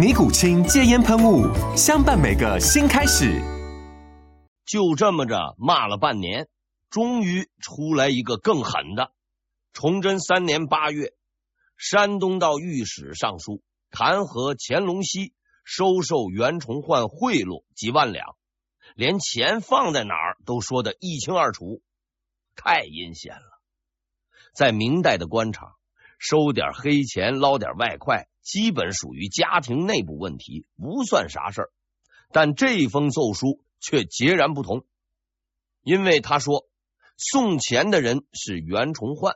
尼古清戒烟喷雾，相伴每个新开始。就这么着骂了半年，终于出来一个更狠的。崇祯三年八月，山东道御史上书弹劾乾隆熙收受袁崇焕贿赂几万两，连钱放在哪儿都说得一清二楚，太阴险了。在明代的官场，收点黑钱，捞点外快。基本属于家庭内部问题，不算啥事儿。但这封奏书却截然不同，因为他说送钱的人是袁崇焕，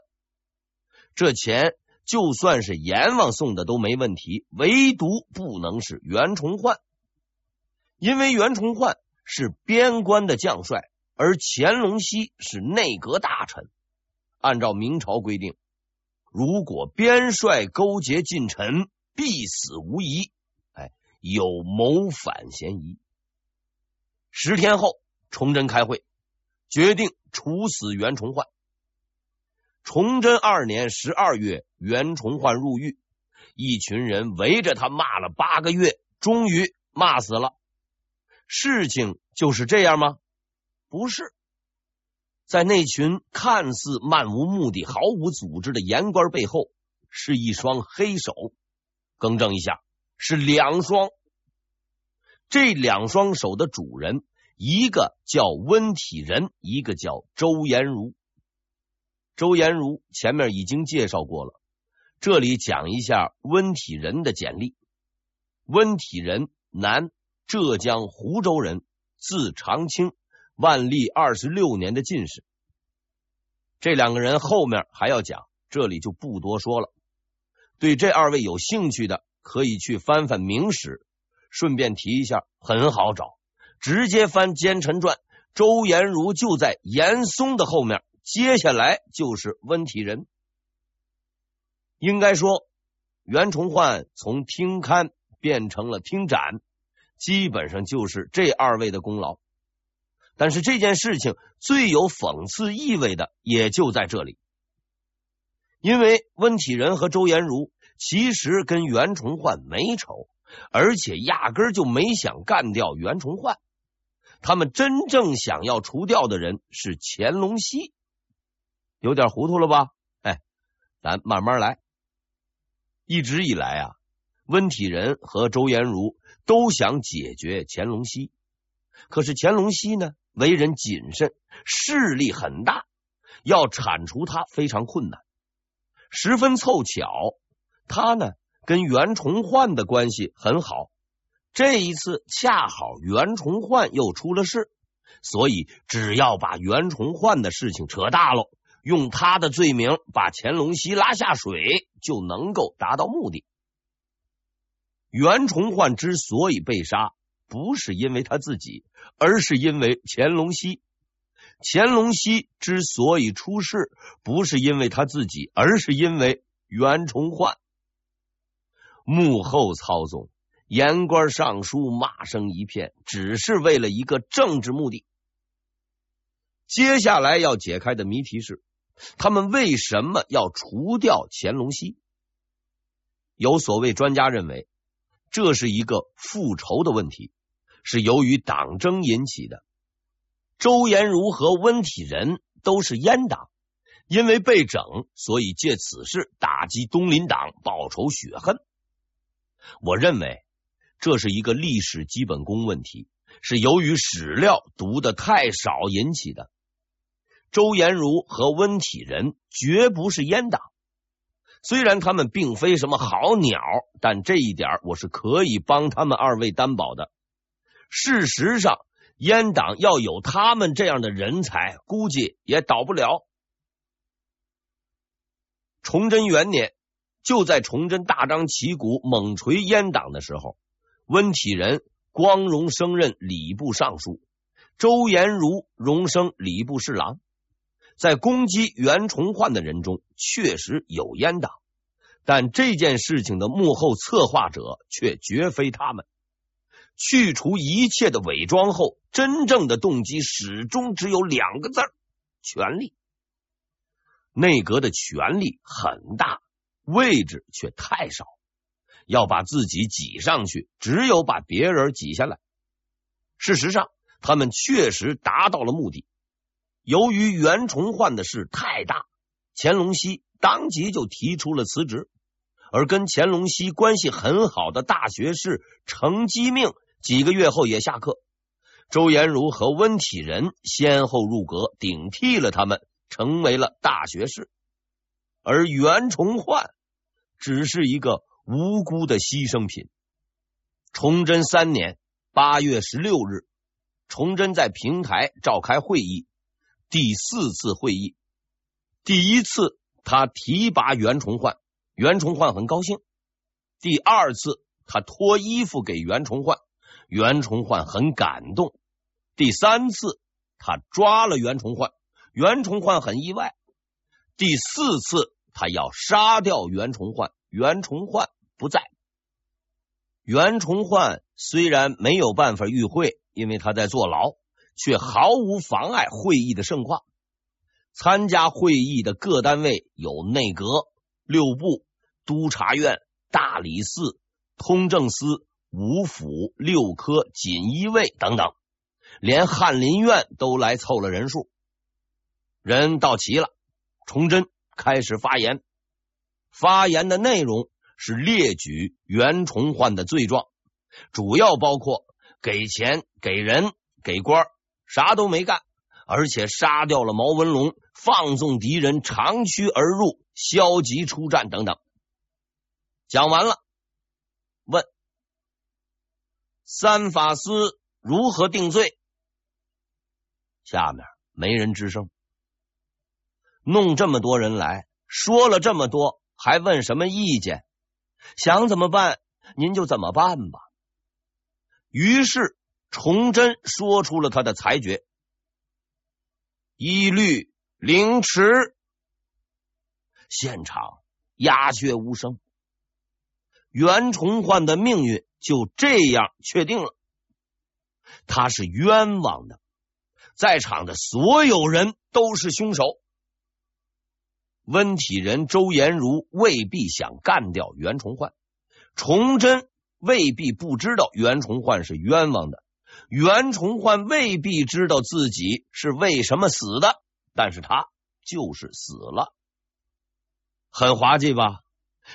这钱就算是阎王送的都没问题，唯独不能是袁崇焕，因为袁崇焕是边关的将帅，而乾隆熙是内阁大臣。按照明朝规定，如果边帅勾结近臣，必死无疑，哎，有谋反嫌疑。十天后，崇祯开会，决定处死袁崇焕。崇祯二年十二月，袁崇焕入狱，一群人围着他骂了八个月，终于骂死了。事情就是这样吗？不是，在那群看似漫无目的、毫无组织的言官背后，是一双黑手。更正一下，是两双。这两双手的主人，一个叫温体仁，一个叫周延儒。周延儒前面已经介绍过了，这里讲一下温体仁的简历。温体仁，男，浙江湖州人，字长青，万历二十六年的进士。这两个人后面还要讲，这里就不多说了。对这二位有兴趣的，可以去翻翻《明史》，顺便提一下，很好找，直接翻《奸臣传》，周延儒就在严嵩的后面，接下来就是温体仁。应该说，袁崇焕从听勘变成了听斩，基本上就是这二位的功劳。但是这件事情最有讽刺意味的，也就在这里。因为温体仁和周延儒其实跟袁崇焕没仇，而且压根儿就没想干掉袁崇焕。他们真正想要除掉的人是乾隆熙，有点糊涂了吧？哎，咱慢慢来。一直以来啊，温体仁和周延儒都想解决乾隆熙，可是乾隆熙呢，为人谨慎，势力很大，要铲除他非常困难。十分凑巧，他呢跟袁崇焕的关系很好。这一次恰好袁崇焕又出了事，所以只要把袁崇焕的事情扯大了，用他的罪名把乾隆熙拉下水，就能够达到目的。袁崇焕之所以被杀，不是因为他自己，而是因为乾隆熙。乾隆熙之所以出事，不是因为他自己，而是因为袁崇焕。幕后操纵，言官上书，骂声一片，只是为了一个政治目的。接下来要解开的谜题是：他们为什么要除掉乾隆熙？有所谓专家认为，这是一个复仇的问题，是由于党争引起的。周延儒和温体仁都是阉党，因为被整，所以借此事打击东林党，报仇雪恨。我认为这是一个历史基本功问题，是由于史料读的太少引起的。周延儒和温体仁绝不是阉党，虽然他们并非什么好鸟，但这一点我是可以帮他们二位担保的。事实上，阉党要有他们这样的人才，估计也倒不了。崇祯元年，就在崇祯大张旗鼓猛锤阉党的时候，温体仁光荣升任礼部尚书，周延儒荣升礼部侍郎。在攻击袁崇焕的人中，确实有阉党，但这件事情的幕后策划者却绝非他们。去除一切的伪装后，真正的动机始终只有两个字儿：权力。内阁的权力很大，位置却太少，要把自己挤上去，只有把别人挤下来。事实上，他们确实达到了目的。由于袁崇焕的事太大，乾隆熙当即就提出了辞职，而跟乾隆熙关系很好的大学士程基命几个月后也下课，周延儒和温体仁先后入阁顶替了他们。成为了大学士，而袁崇焕只是一个无辜的牺牲品。崇祯三年八月十六日，崇祯在平台召开会议，第四次会议。第一次他提拔袁崇焕，袁崇焕很高兴；第二次他脱衣服给袁崇焕，袁崇焕很感动；第三次他抓了袁崇焕。袁崇焕很意外。第四次，他要杀掉袁崇焕，袁崇焕不在。袁崇焕虽然没有办法与会，因为他在坐牢，却毫无妨碍会议的盛况。参加会议的各单位有内阁、六部、督察院、大理寺、通政司、五府、六科、锦衣卫等等，连翰林院都来凑了人数。人到齐了，崇祯开始发言。发言的内容是列举袁崇焕的罪状，主要包括给钱、给人、给官，啥都没干，而且杀掉了毛文龙，放纵敌人长驱而入，消极出战等等。讲完了，问三法司如何定罪？下面没人吱声。弄这么多人来说了这么多，还问什么意见？想怎么办，您就怎么办吧。于是崇祯说出了他的裁决：一律凌迟。现场鸦雀无声。袁崇焕的命运就这样确定了，他是冤枉的，在场的所有人都是凶手。温体仁、周延儒未必想干掉袁崇焕，崇祯未必不知道袁崇焕是冤枉的，袁崇焕未必知道自己是为什么死的，但是他就是死了，很滑稽吧？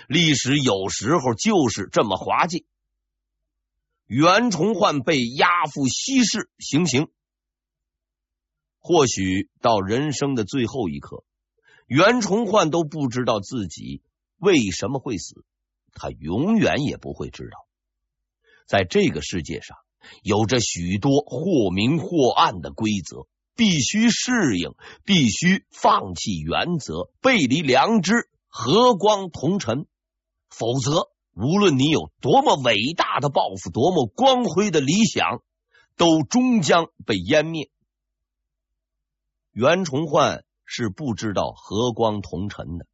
历史有时候就是这么滑稽。袁崇焕被押赴西市行刑，或许到人生的最后一刻。袁崇焕都不知道自己为什么会死，他永远也不会知道。在这个世界上，有着许多或明或暗的规则，必须适应，必须放弃原则，背离良知，和光同尘。否则，无论你有多么伟大的抱负，多么光辉的理想，都终将被湮灭。袁崇焕。是不知道和光同尘的，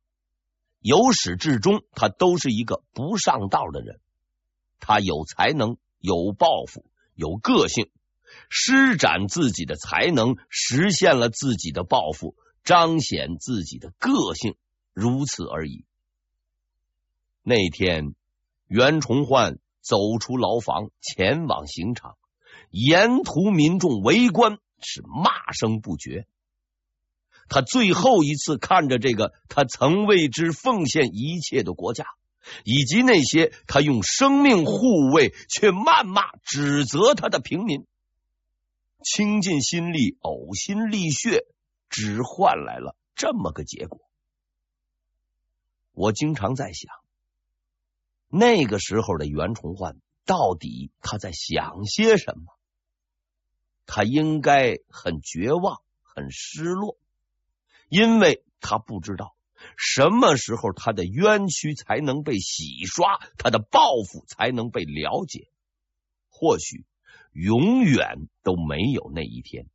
由始至终，他都是一个不上道的人。他有才能，有抱负，有个性，施展自己的才能，实现了自己的抱负，彰显自己的个性，如此而已。那天，袁崇焕走出牢房，前往刑场，沿途民众围观，是骂声不绝。他最后一次看着这个他曾为之奉献一切的国家，以及那些他用生命护卫却谩骂指责他的平民，倾尽心力、呕心沥血，只换来了这么个结果。我经常在想，那个时候的袁崇焕到底他在想些什么？他应该很绝望、很失落，因为他不知道什么时候他的冤屈才能被洗刷，他的报复才能被了解。或许永远都没有那一天。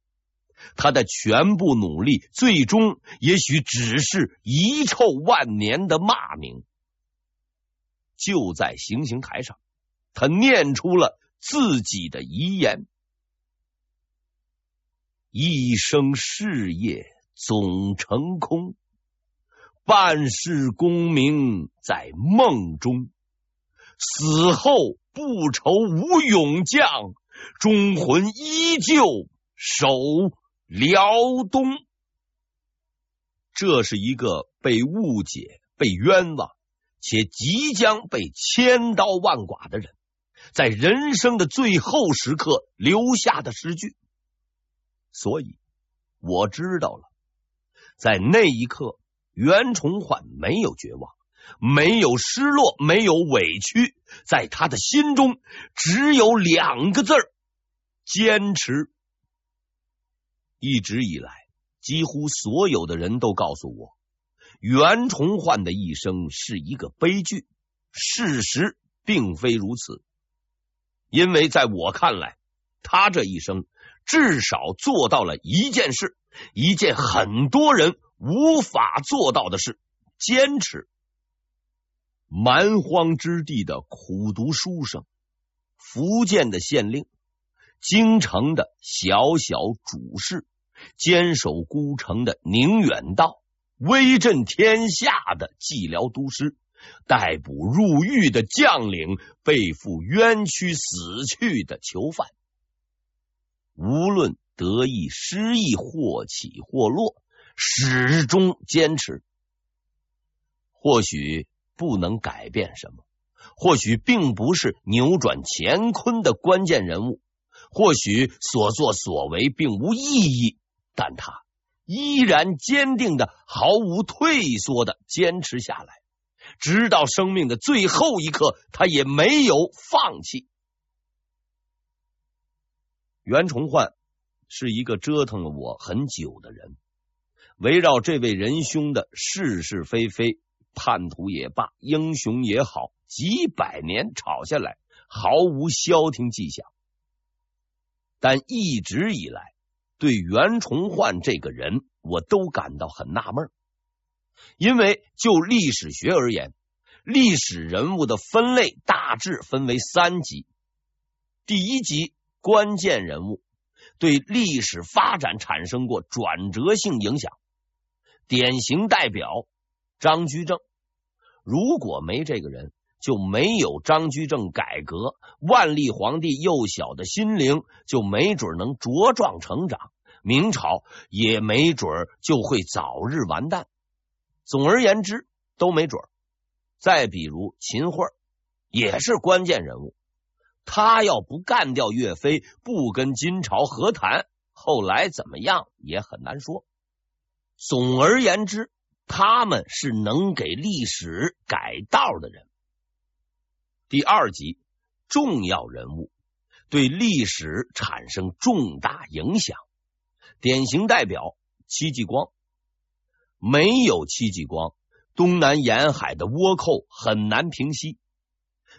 他的全部努力，最终也许只是遗臭万年的骂名。就在行刑台上，他念出了自己的遗言：“一生事业总成空，半世功名在梦中，死后不愁无勇将，忠魂依旧守。”辽东，这是一个被误解、被冤枉，且即将被千刀万剐的人，在人生的最后时刻留下的诗句。所以，我知道了，在那一刻，袁崇焕没有绝望，没有失落，没有委屈，在他的心中只有两个字儿：坚持。一直以来，几乎所有的人都告诉我，袁崇焕的一生是一个悲剧。事实并非如此，因为在我看来，他这一生至少做到了一件事，一件很多人无法做到的事——坚持。蛮荒之地的苦读书生，福建的县令。京城的小小主事，坚守孤城的宁远道，威震天下的蓟辽都师，逮捕入狱的将领，背负冤屈死去的囚犯，无论得意失意，或起或落，始终坚持。或许不能改变什么，或许并不是扭转乾坤的关键人物。或许所作所为并无意义，但他依然坚定的、毫无退缩的坚持下来，直到生命的最后一刻，他也没有放弃。袁崇焕是一个折腾了我很久的人，围绕这位仁兄的是是非非、叛徒也罢、英雄也好，几百年吵下来，毫无消停迹象。但一直以来，对袁崇焕这个人，我都感到很纳闷，因为就历史学而言，历史人物的分类大致分为三级。第一级，关键人物，对历史发展产生过转折性影响，典型代表张居正。如果没这个人，就没有张居正改革，万历皇帝幼小的心灵就没准能茁壮成长，明朝也没准就会早日完蛋。总而言之，都没准。再比如秦桧，也是关键人物，他要不干掉岳飞，不跟金朝和谈，后来怎么样也很难说。总而言之，他们是能给历史改道的人。第二级，重要人物，对历史产生重大影响，典型代表戚继光。没有戚继光，东南沿海的倭寇很难平息。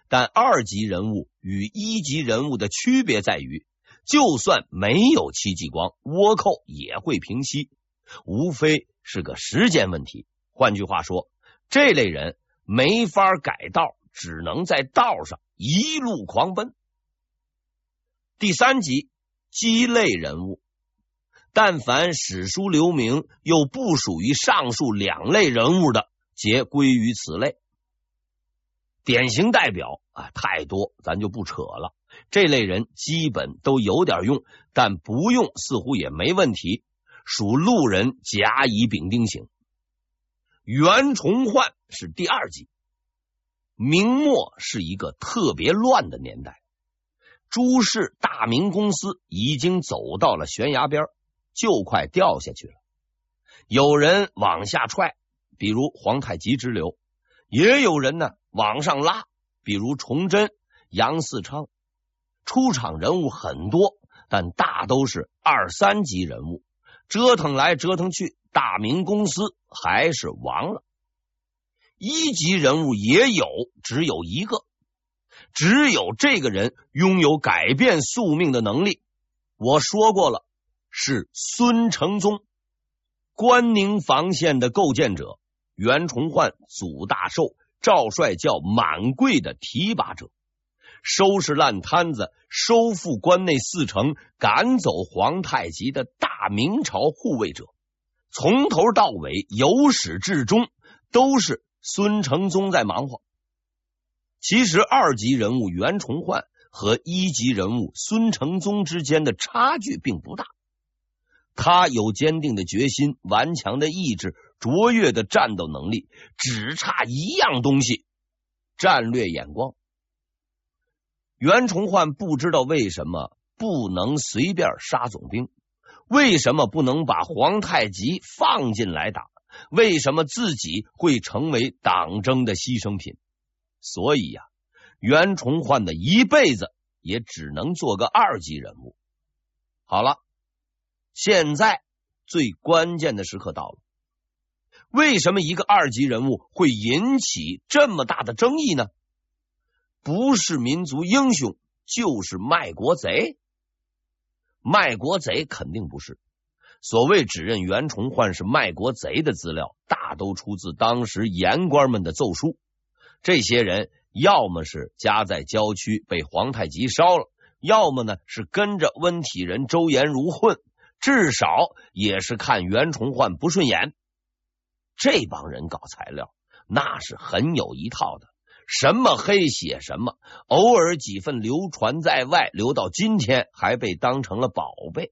但二级人物与一级人物的区别在于，就算没有戚继光，倭寇也会平息，无非是个时间问题。换句话说，这类人没法改道。只能在道上一路狂奔。第三级，鸡肋人物，但凡史书留名又不属于上述两类人物的，皆归于此类。典型代表啊，太多，咱就不扯了。这类人基本都有点用，但不用似乎也没问题，属路人甲乙丙丁型。袁崇焕是第二级。明末是一个特别乱的年代，朱氏大明公司已经走到了悬崖边，就快掉下去了。有人往下踹，比如皇太极之流；也有人呢往上拉，比如崇祯、杨嗣昌。出场人物很多，但大都是二三级人物。折腾来折腾去，大明公司还是亡了。一级人物也有，只有一个。只有这个人拥有改变宿命的能力。我说过了，是孙承宗，关宁防线的构建者，袁崇焕、祖大寿、赵帅叫满贵的提拔者，收拾烂摊子、收复关内四城、赶走皇太极的大明朝护卫者，从头到尾，由始至终，都是孙承宗在忙活。其实二级人物袁崇焕和一级人物孙承宗之间的差距并不大，他有坚定的决心、顽强的意志、卓越的战斗能力，只差一样东西——战略眼光。袁崇焕不知道为什么不能随便杀总兵，为什么不能把皇太极放进来打，为什么自己会成为党争的牺牲品。所以呀，袁崇焕的一辈子也只能做个二级人物。好了，现在最关键的时刻到了。为什么一个二级人物会引起这么大的争议呢？不是民族英雄，就是卖国贼。卖国贼肯定不是。所谓指认袁崇焕是卖国贼的资料，大都出自当时言官们的奏书。这些人要么是家在郊区被皇太极烧了，要么呢是跟着温体仁、周延儒混，至少也是看袁崇焕不顺眼。这帮人搞材料那是很有一套的，什么黑写什么，偶尔几份流传在外，留到今天还被当成了宝贝。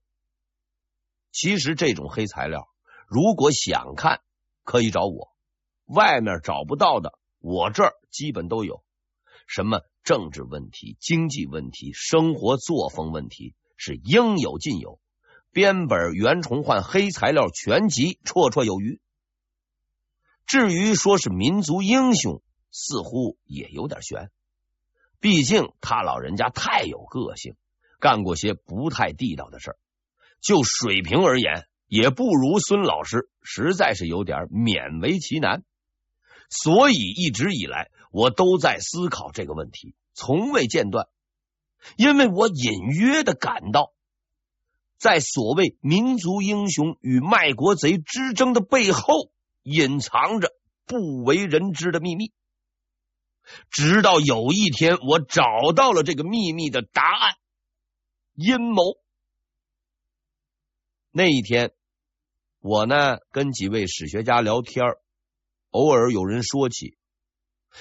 其实这种黑材料，如果想看，可以找我，外面找不到的。我这儿基本都有，什么政治问题、经济问题、生活作风问题，是应有尽有。编本袁崇焕黑材料全集，绰绰有余。至于说是民族英雄，似乎也有点悬。毕竟他老人家太有个性，干过些不太地道的事儿。就水平而言，也不如孙老师，实在是有点勉为其难。所以一直以来，我都在思考这个问题，从未间断。因为我隐约的感到，在所谓民族英雄与卖国贼之争的背后，隐藏着不为人知的秘密。直到有一天，我找到了这个秘密的答案——阴谋。那一天，我呢跟几位史学家聊天。偶尔有人说起，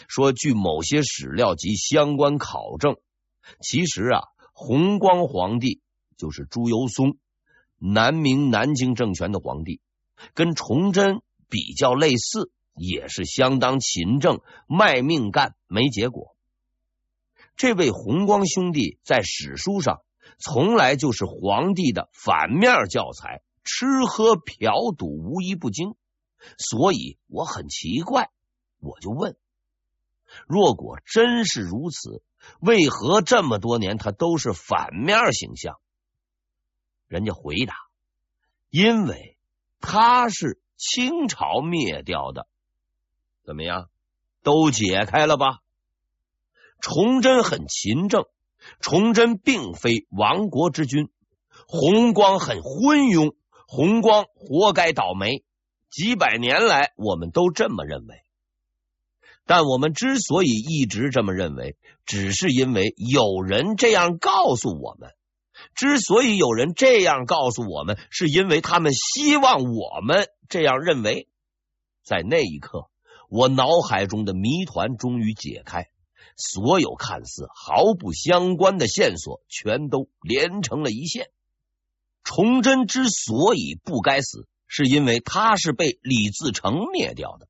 说据某些史料及相关考证，其实啊，弘光皇帝就是朱由崧，南明南京政权的皇帝，跟崇祯比较类似，也是相当勤政，卖命干没结果。这位弘光兄弟在史书上从来就是皇帝的反面教材，吃喝嫖赌无一不精。所以我很奇怪，我就问：若果真是如此，为何这么多年他都是反面形象？人家回答：因为他是清朝灭掉的。怎么样？都解开了吧？崇祯很勤政，崇祯并非亡国之君；弘光很昏庸，弘光活该倒霉。几百年来，我们都这么认为。但我们之所以一直这么认为，只是因为有人这样告诉我们。之所以有人这样告诉我们，是因为他们希望我们这样认为。在那一刻，我脑海中的谜团终于解开，所有看似毫不相关的线索全都连成了一线。崇祯之所以不该死。是因为他是被李自成灭掉的。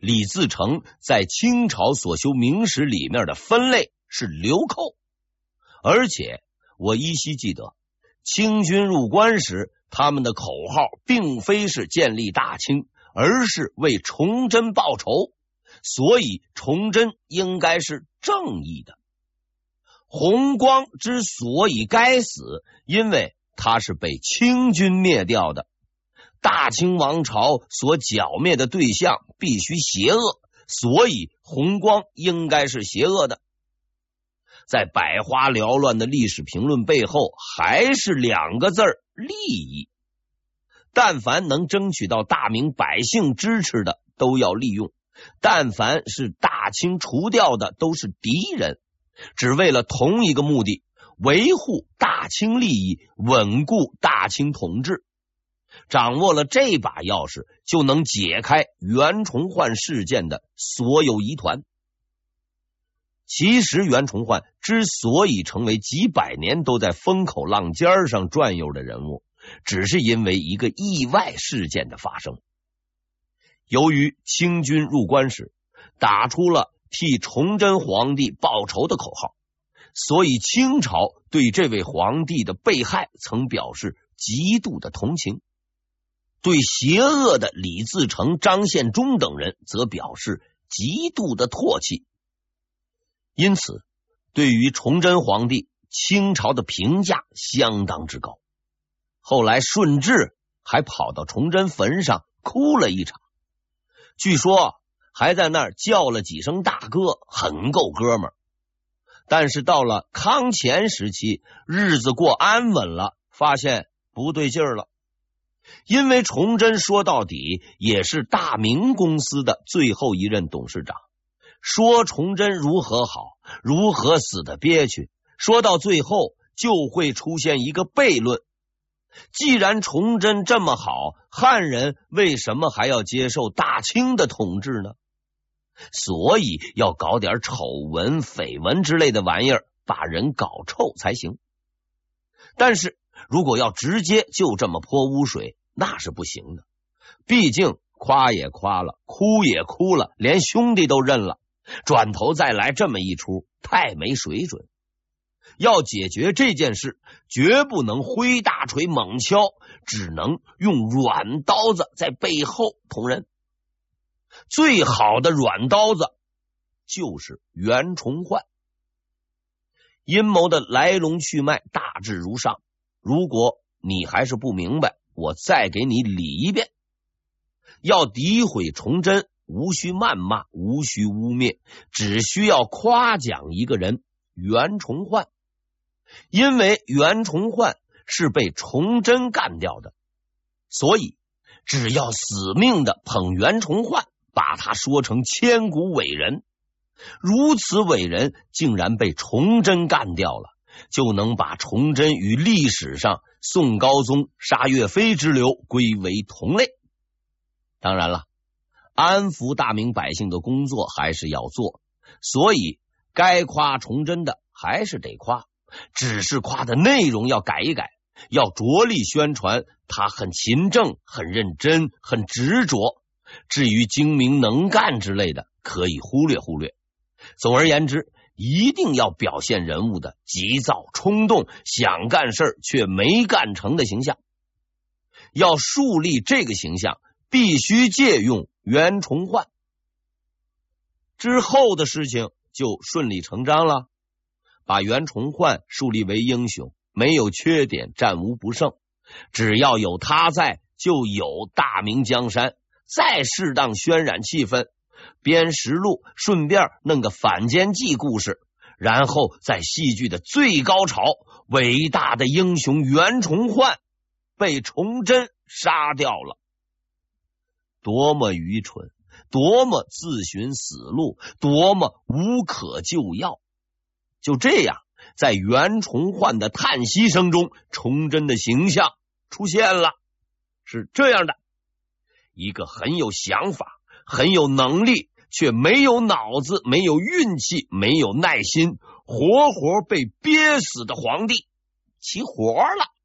李自成在清朝所修明史里面的分类是流寇，而且我依稀记得，清军入关时，他们的口号并非是建立大清，而是为崇祯报仇，所以崇祯应该是正义的。弘光之所以该死，因为他是被清军灭掉的。大清王朝所剿灭的对象必须邪恶，所以弘光应该是邪恶的。在百花缭乱的历史评论背后，还是两个字儿：利益。但凡能争取到大明百姓支持的，都要利用；但凡是大清除掉的，都是敌人。只为了同一个目的：维护大清利益，稳固大清统治。掌握了这把钥匙，就能解开袁崇焕事件的所有疑团。其实，袁崇焕之所以成为几百年都在风口浪尖上转悠的人物，只是因为一个意外事件的发生。由于清军入关时打出了替崇祯皇帝报仇的口号，所以清朝对这位皇帝的被害曾表示极度的同情。对邪恶的李自成、张献忠等人则表示极度的唾弃，因此对于崇祯皇帝，清朝的评价相当之高。后来顺治还跑到崇祯坟上哭了一场，据说还在那儿叫了几声大哥，很够哥们儿。但是到了康乾时期，日子过安稳了，发现不对劲儿了。因为崇祯说到底也是大明公司的最后一任董事长，说崇祯如何好，如何死的憋屈，说到最后就会出现一个悖论：既然崇祯这么好，汉人为什么还要接受大清的统治呢？所以要搞点丑闻、绯闻之类的玩意儿，把人搞臭才行。但是。如果要直接就这么泼污水，那是不行的。毕竟夸也夸了，哭也哭了，连兄弟都认了，转头再来这么一出，太没水准。要解决这件事，绝不能挥大锤猛敲，只能用软刀子在背后捅人。最好的软刀子就是袁崇焕。阴谋的来龙去脉大致如上。如果你还是不明白，我再给你理一遍。要诋毁崇祯，无需谩骂，无需污蔑，只需要夸奖一个人——袁崇焕。因为袁崇焕是被崇祯干掉的，所以只要死命的捧袁崇焕，把他说成千古伟人。如此伟人，竟然被崇祯干掉了。就能把崇祯与历史上宋高宗杀岳飞之流归为同类。当然了，安抚大明百姓的工作还是要做，所以该夸崇祯的还是得夸，只是夸的内容要改一改，要着力宣传他很勤政、很认真、很执着。至于精明能干之类的，可以忽略忽略。总而言之。一定要表现人物的急躁、冲动、想干事却没干成的形象。要树立这个形象，必须借用袁崇焕。之后的事情就顺理成章了，把袁崇焕树立为英雄，没有缺点，战无不胜。只要有他在，就有大明江山。再适当渲染气氛。编实录，顺便弄个反间计故事，然后在戏剧的最高潮，伟大的英雄袁崇焕被崇祯杀掉了，多么愚蠢，多么自寻死路，多么无可救药。就这样，在袁崇焕的叹息声中，崇祯的形象出现了，是这样的，一个很有想法。很有能力，却没有脑子，没有运气，没有耐心，活活被憋死的皇帝，起活了。